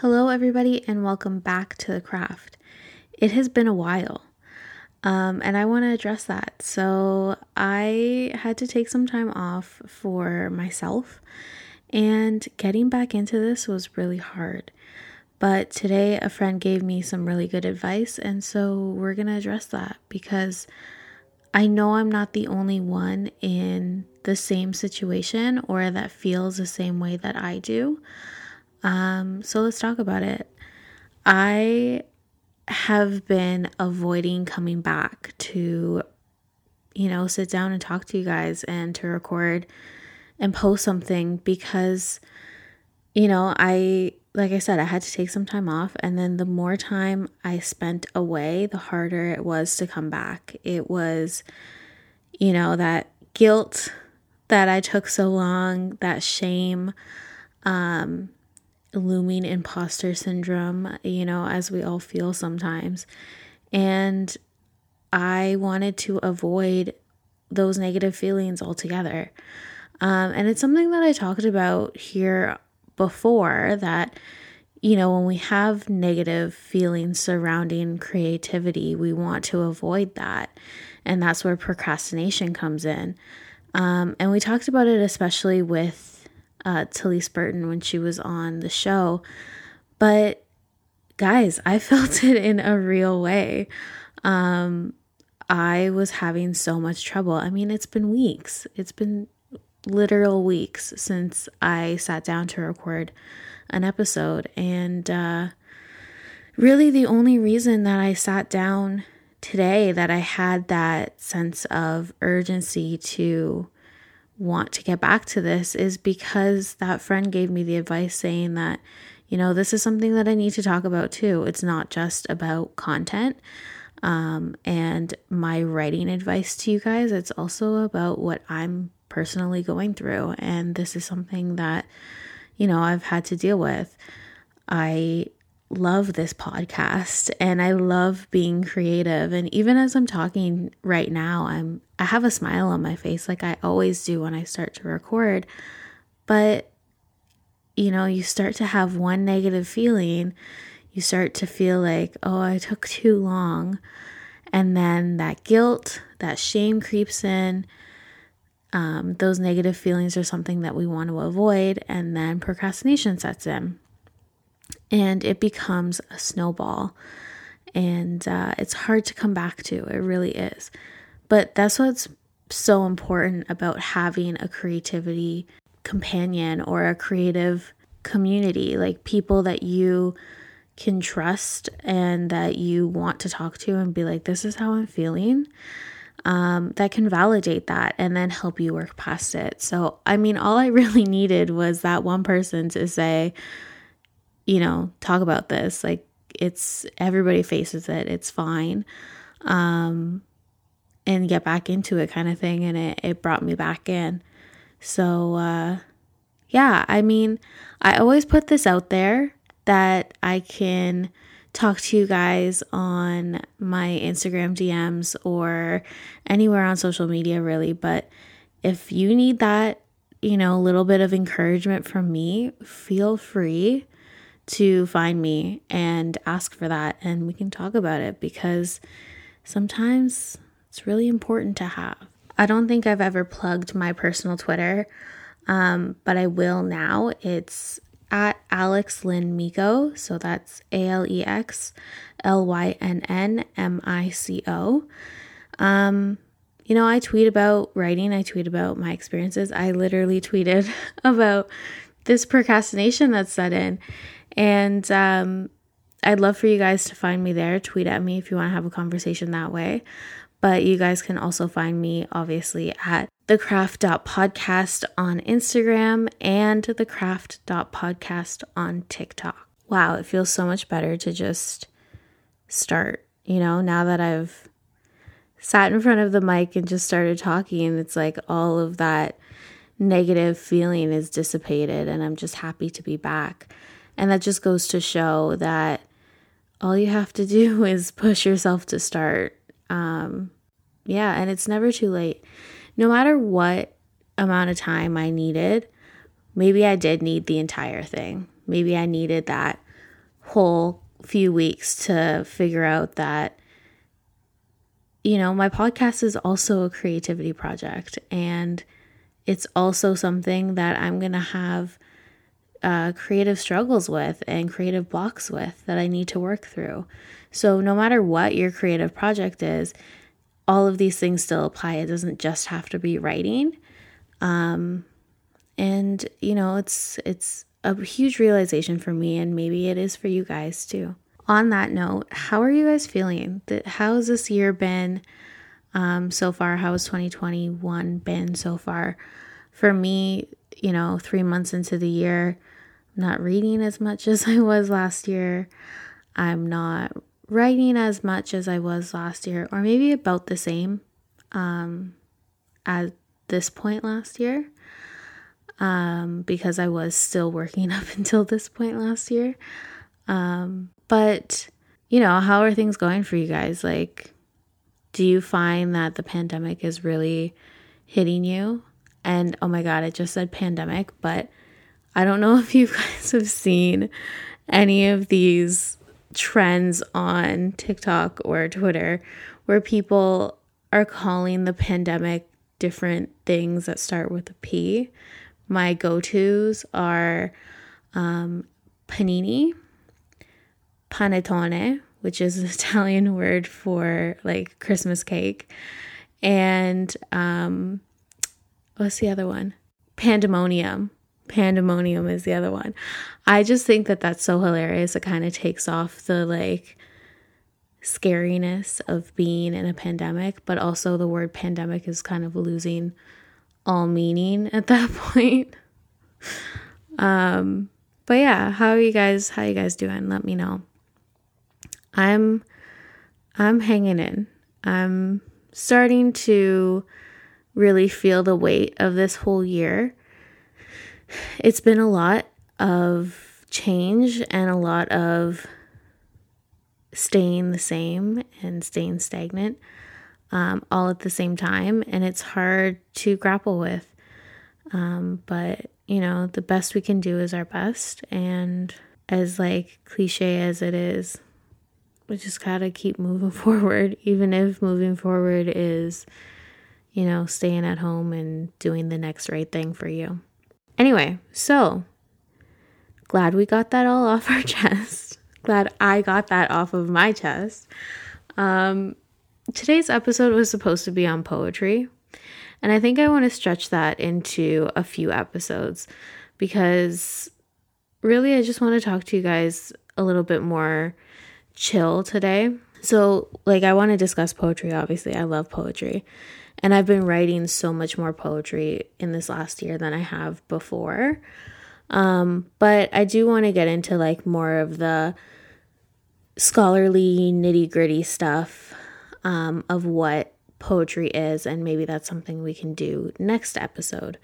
Hello, everybody, and welcome back to the craft. It has been a while, um, and I want to address that. So, I had to take some time off for myself, and getting back into this was really hard. But today, a friend gave me some really good advice, and so we're going to address that because I know I'm not the only one in the same situation or that feels the same way that I do. Um, so let's talk about it. I have been avoiding coming back to, you know, sit down and talk to you guys and to record and post something because, you know, I, like I said, I had to take some time off. And then the more time I spent away, the harder it was to come back. It was, you know, that guilt that I took so long, that shame, um, looming imposter syndrome, you know, as we all feel sometimes. And I wanted to avoid those negative feelings altogether. Um, and it's something that I talked about here before that, you know, when we have negative feelings surrounding creativity, we want to avoid that. And that's where procrastination comes in. Um, and we talked about it especially with uh, Talise Burton when she was on the show. But guys, I felt it in a real way. Um, I was having so much trouble. I mean, it's been weeks. It's been literal weeks since I sat down to record an episode. And uh, really, the only reason that I sat down today, that I had that sense of urgency to want to get back to this is because that friend gave me the advice saying that, you know, this is something that I need to talk about too. It's not just about content um, and my writing advice to you guys, it's also about what I'm personally going through. And this is something that, you know, I've had to deal with. I love this podcast and I love being creative. And even as I'm talking right now I'm I have a smile on my face like I always do when I start to record. But you know you start to have one negative feeling. You start to feel like oh I took too long. And then that guilt that shame creeps in. Um, those negative feelings are something that we want to avoid and then procrastination sets in and it becomes a snowball. And uh, it's hard to come back to, it really is. But that's what's so important about having a creativity companion or a creative community, like people that you can trust and that you want to talk to and be like, this is how I'm feeling. Um, that can validate that and then help you work past it. So, I mean, all I really needed was that one person to say, you know, talk about this. Like it's everybody faces it. It's fine. Um and get back into it kind of thing and it it brought me back in. So uh yeah, I mean, I always put this out there that I can talk to you guys on my Instagram DMs or anywhere on social media really, but if you need that, you know, a little bit of encouragement from me, feel free to find me and ask for that and we can talk about it because sometimes it's really important to have. I don't think I've ever plugged my personal Twitter, um, but I will now. It's at Alex Lynn Mico. So that's A L E X L Y N N M I C O. Um, you know, I tweet about writing, I tweet about my experiences. I literally tweeted about this procrastination that's set in. And um, I'd love for you guys to find me there. Tweet at me if you want to have a conversation that way. But you guys can also find me obviously at thecraft.podcast on Instagram and thecraft.podcast on TikTok. Wow, it feels so much better to just start, you know, now that I've sat in front of the mic and just started talking, it's like all of that negative feeling is dissipated and I'm just happy to be back. And that just goes to show that all you have to do is push yourself to start. Um, yeah, and it's never too late. No matter what amount of time I needed, maybe I did need the entire thing. Maybe I needed that whole few weeks to figure out that you know, my podcast is also a creativity project and it's also something that I'm going to have uh, creative struggles with and creative blocks with that I need to work through. So, no matter what your creative project is, all of these things still apply. It doesn't just have to be writing. Um, and you know, it's it's a huge realization for me, and maybe it is for you guys too. On that note, how are you guys feeling? How has this year been um, so far? How has 2021 been so far? For me, you know, three months into the year, Not reading as much as I was last year. I'm not writing as much as I was last year, or maybe about the same um, at this point last year um, because I was still working up until this point last year. Um, but, you know, how are things going for you guys? Like, do you find that the pandemic is really hitting you? And oh my God, I just said pandemic, but I don't know if you guys have seen any of these trends on TikTok or Twitter where people are calling the pandemic different things that start with a P. My go tos are um, panini, panettone, which is an Italian word for like Christmas cake, and um, what's the other one? Pandemonium. Pandemonium is the other one. I just think that that's so hilarious. It kind of takes off the like scariness of being in a pandemic, but also the word pandemic is kind of losing all meaning at that point. um, but yeah, how are you guys? How you guys doing? Let me know. I'm I'm hanging in. I'm starting to really feel the weight of this whole year. It's been a lot of change and a lot of staying the same and staying stagnant um, all at the same time. And it's hard to grapple with. Um, but, you know, the best we can do is our best. And as like cliche as it is, we just gotta keep moving forward, even if moving forward is, you know, staying at home and doing the next right thing for you. Anyway, so glad we got that all off our chest. glad I got that off of my chest. Um, today's episode was supposed to be on poetry, and I think I want to stretch that into a few episodes because really I just want to talk to you guys a little bit more chill today. So, like, I want to discuss poetry, obviously. I love poetry. And I've been writing so much more poetry in this last year than I have before. Um, but I do want to get into like more of the scholarly, nitty gritty stuff um, of what poetry is, and maybe that's something we can do next episode.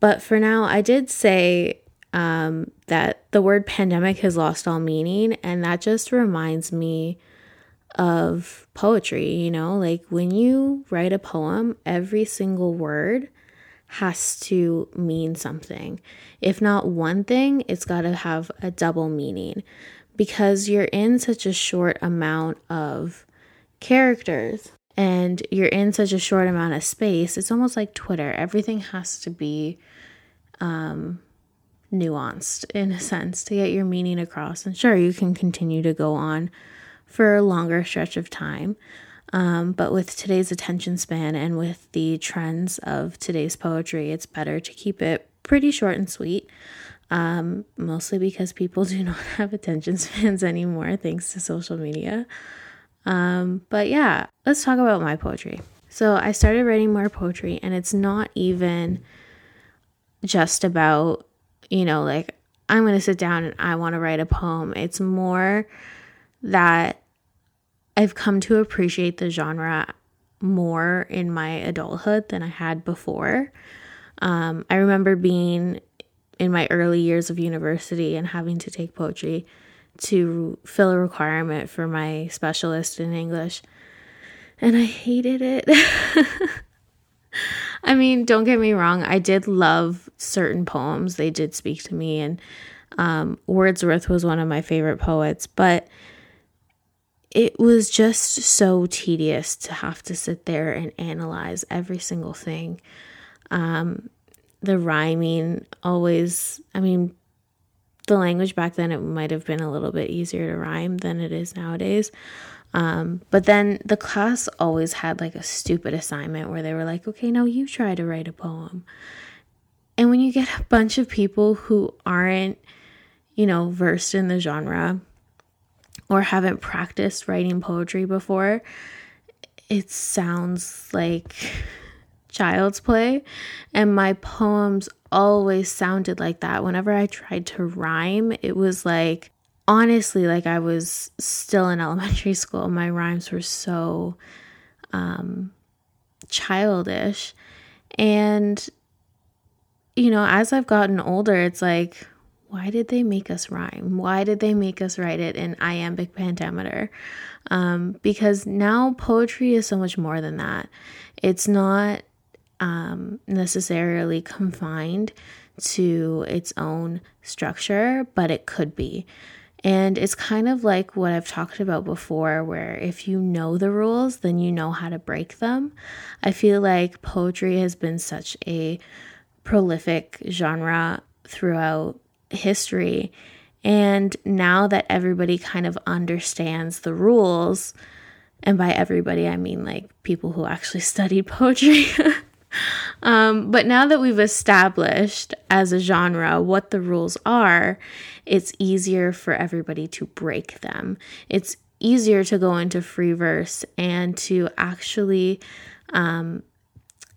But for now, I did say um, that the word pandemic has lost all meaning, and that just reminds me of poetry. You know, like when you write a poem, every single word has to mean something. If not one thing, it's got to have a double meaning because you're in such a short amount of characters and you're in such a short amount of space. It's almost like Twitter. Everything has to be um, nuanced in a sense to get your meaning across. And sure, you can continue to go on for a longer stretch of time. Um, but with today's attention span and with the trends of today's poetry, it's better to keep it pretty short and sweet. Um, mostly because people do not have attention spans anymore thanks to social media. Um, but yeah, let's talk about my poetry. So I started writing more poetry, and it's not even just about, you know, like I'm going to sit down and I want to write a poem. It's more that I've come to appreciate the genre more in my adulthood than I had before. Um, I remember being in my early years of university and having to take poetry to fill a requirement for my specialist in English. And I hated it. I mean, don't get me wrong, I did love certain poems, they did speak to me. And um, Wordsworth was one of my favorite poets, but it was just so tedious to have to sit there and analyze every single thing. Um, the rhyming always, I mean, the language back then, it might have been a little bit easier to rhyme than it is nowadays. Um, but then the class always had like a stupid assignment where they were like, okay, now you try to write a poem. And when you get a bunch of people who aren't, you know, versed in the genre or haven't practiced writing poetry before, it sounds like child's play. And my poems always sounded like that. Whenever I tried to rhyme, it was like, honestly, like I was still in elementary school. My rhymes were so um, childish. And, you know, as I've gotten older, it's like, why did they make us rhyme? Why did they make us write it in iambic pentameter? Um, because now poetry is so much more than that. It's not um, necessarily confined to its own structure, but it could be. And it's kind of like what I've talked about before, where if you know the rules, then you know how to break them. I feel like poetry has been such a prolific genre throughout history. And now that everybody kind of understands the rules, and by everybody, I mean like people who actually studied poetry. Um, but now that we've established as a genre what the rules are, it's easier for everybody to break them. It's easier to go into free verse and to actually um,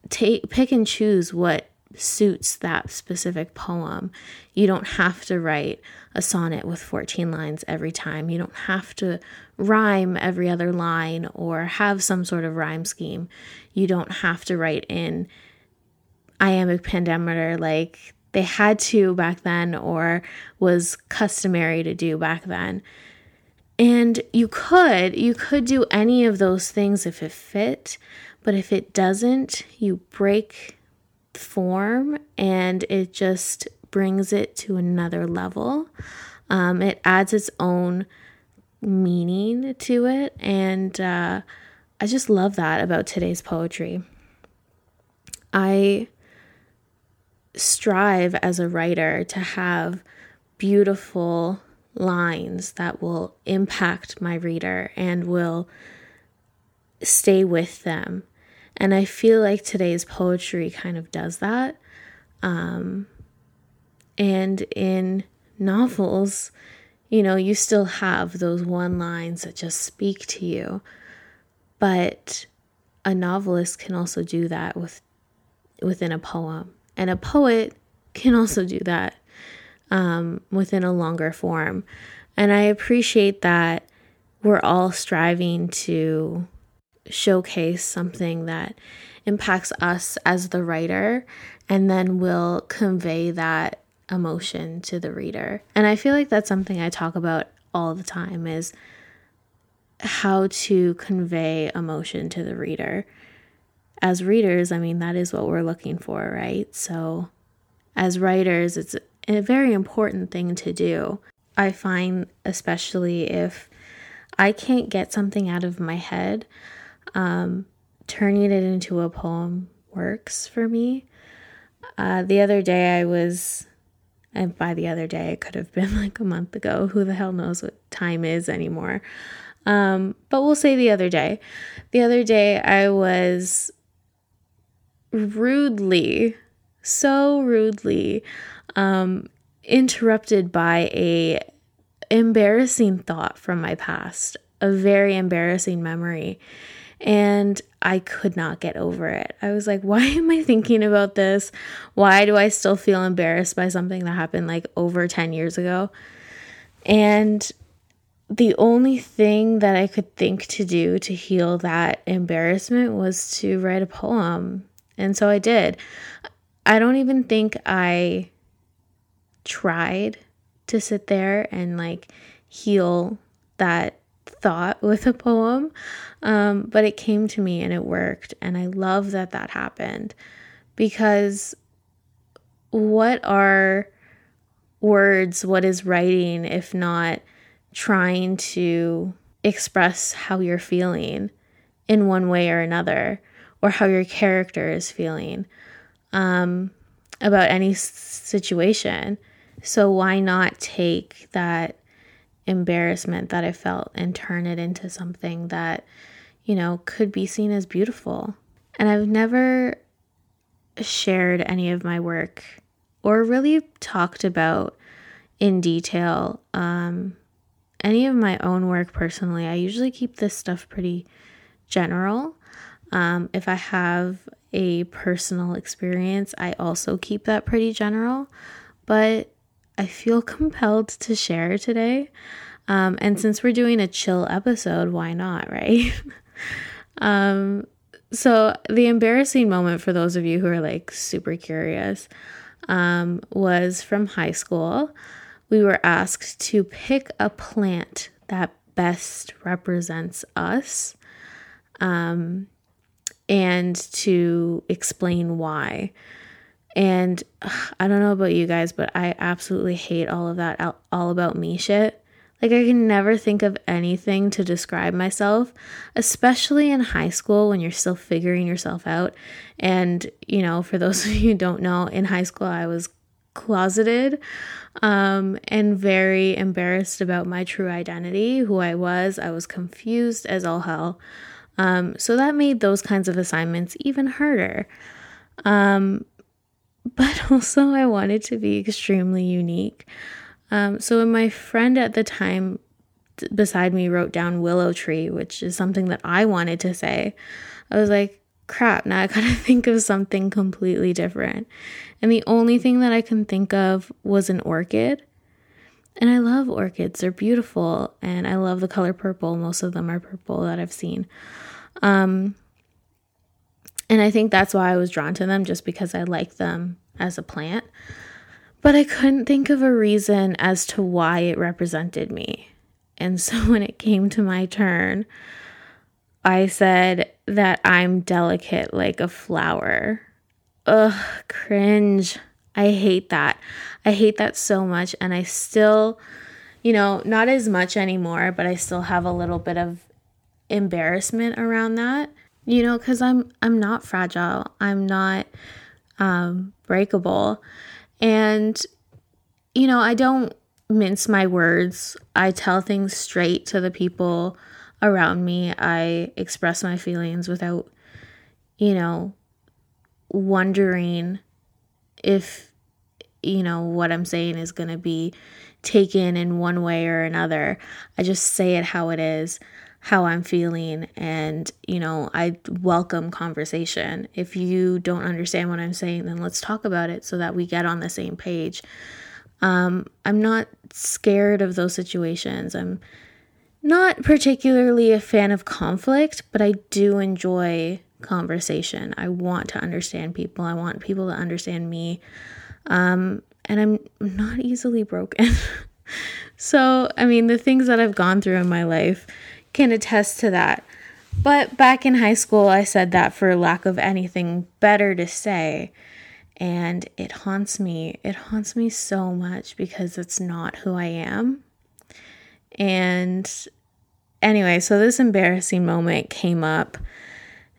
take pick and choose what suits that specific poem. You don't have to write a sonnet with 14 lines every time. You don't have to rhyme every other line or have some sort of rhyme scheme. You don't have to write in iambic pentameter like they had to back then or was customary to do back then. And you could, you could do any of those things if it fit, but if it doesn't, you break form and it just brings it to another level. Um, it adds its own meaning to it, and uh, I just love that about today's poetry. I strive as a writer to have beautiful lines that will impact my reader and will stay with them. And I feel like today's poetry kind of does that. Um, and in novels, you know, you still have those one lines that just speak to you. But a novelist can also do that with within a poem. And a poet can also do that um, within a longer form. And I appreciate that we're all striving to showcase something that impacts us as the writer and then will convey that emotion to the reader. And I feel like that's something I talk about all the time is how to convey emotion to the reader as readers, I mean, that is what we're looking for, right? So, as writers, it's a very important thing to do. I find, especially if I can't get something out of my head, um, turning it into a poem works for me. Uh, the other day, I was, and by the other day, it could have been like a month ago. Who the hell knows what time is anymore? Um, but we'll say the other day. The other day, I was rudely, so rudely um, interrupted by a embarrassing thought from my past, a very embarrassing memory. And I could not get over it. I was like, why am I thinking about this? Why do I still feel embarrassed by something that happened like over 10 years ago? And the only thing that I could think to do to heal that embarrassment was to write a poem and so I did. I don't even think I tried to sit there and like heal that thought with a poem, um, but it came to me and it worked. And I love that that happened because what are words, what is writing, if not trying to express how you're feeling in one way or another, or how your character is feeling um, about any situation. So, why not take that embarrassment that I felt and turn it into something that, you know, could be seen as beautiful? And I've never shared any of my work or really talked about in detail um, any of my own work personally. I usually keep this stuff pretty general. Um, if I have a personal experience, I also keep that pretty general, but I feel compelled to share today. Um, and since we're doing a chill episode, why not, right? um, so, the embarrassing moment for those of you who are like super curious um, was from high school. We were asked to pick a plant that best represents us um, and to explain why. And ugh, I don't know about you guys, but I absolutely hate all of that all about me shit. Like, I can never think of anything to describe myself, especially in high school when you're still figuring yourself out. And, you know, for those of you who don't know, in high school, I was closeted um, and very embarrassed about my true identity, who I was. I was confused as all hell. Um, so that made those kinds of assignments even harder. Um, but also, I wanted to be extremely unique. Um, so when my friend at the time beside me wrote down willow tree, which is something that I wanted to say, I was like, crap, now I gotta think of something completely different. And the only thing that I can think of was an orchid. And I love orchids, they're beautiful. And I love the color purple. Most of them are purple that I've seen. Um, and I think that's why I was drawn to them, just because I like them as a plant but I couldn't think of a reason as to why it represented me. And so when it came to my turn, I said that I'm delicate like a flower. Ugh, cringe. I hate that. I hate that so much. And I still, you know, not as much anymore, but I still have a little bit of embarrassment around that. You know, cuz I'm I'm not fragile. I'm not um breakable. And, you know, I don't mince my words. I tell things straight to the people around me. I express my feelings without, you know, wondering if, you know, what I'm saying is going to be taken in one way or another. I just say it how it is how I'm feeling. And, you know, I welcome conversation. If you don't understand what I'm saying, then let's talk about it so that we get on the same page. Um, I'm not scared of those situations. I'm not particularly a fan of conflict, but I do enjoy conversation. I want to understand people, I want people to understand me. Um, and I'm not easily broken. so, I mean, the things that I've gone through in my life can attest to that. But back in high school, I said that for lack of anything better to say. And it haunts me. It haunts me so much because it's not who I am. And anyway, so this embarrassing moment came up.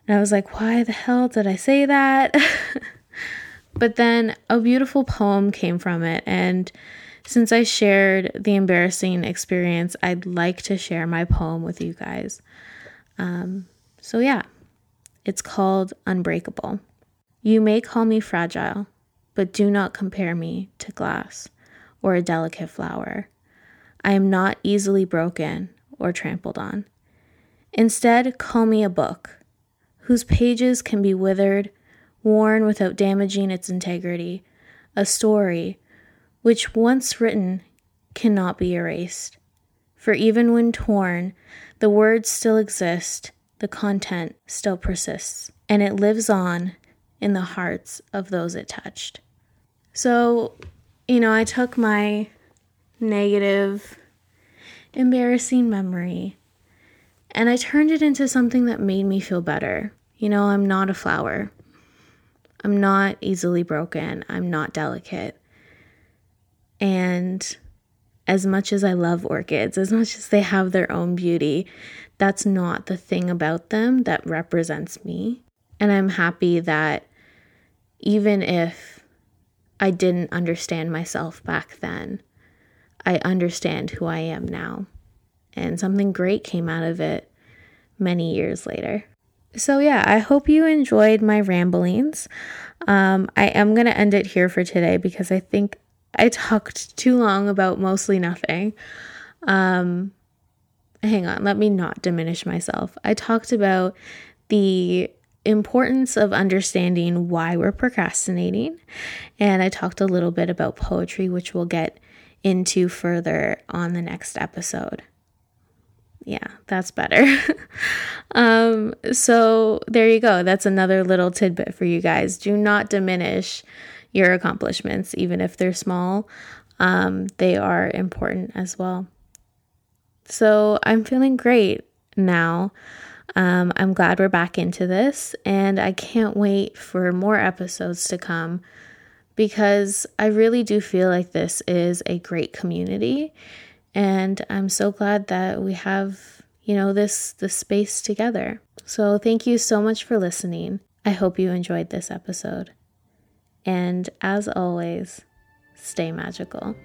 And I was like, why the hell did I say that? but then a beautiful poem came from it. And since I shared the embarrassing experience, I'd like to share my poem with you guys. Um, so, yeah, it's called Unbreakable. You may call me fragile, but do not compare me to glass or a delicate flower. I am not easily broken or trampled on. Instead, call me a book whose pages can be withered, worn without damaging its integrity, a story which once written cannot be erased. For even when torn, the words still exist, the content still persists, and it lives on in the hearts of those it touched. So, you know, I took my negative, embarrassing memory and I turned it into something that made me feel better. You know, I'm not a flower. I'm not easily broken. I'm not delicate. And as much as I love orchids, as much as they have their own beauty, that's not the thing about them that represents me. And I'm happy that even if I didn't understand myself back then, I understand who I am now. And something great came out of it many years later. So, yeah, I hope you enjoyed my ramblings. Um, I am going to end it here for today because I think I talked too long about mostly nothing. Um, hang on, let me not diminish myself. I talked about the importance of understanding why we're procrastinating, and I talked a little bit about poetry, which we'll get into further on the next episode. Yeah, that's better. um, so there you go. That's another little tidbit for you guys. Do not diminish your accomplishments, even if they're small. Um, they are important as well. So I'm feeling great now. Um, I'm glad we're back into this, and I can't wait for more episodes to come because I really do feel like this is a great community, and I'm so glad that we have you know this this space together. So thank you so much for listening. I hope you enjoyed this episode. And as always, stay magical.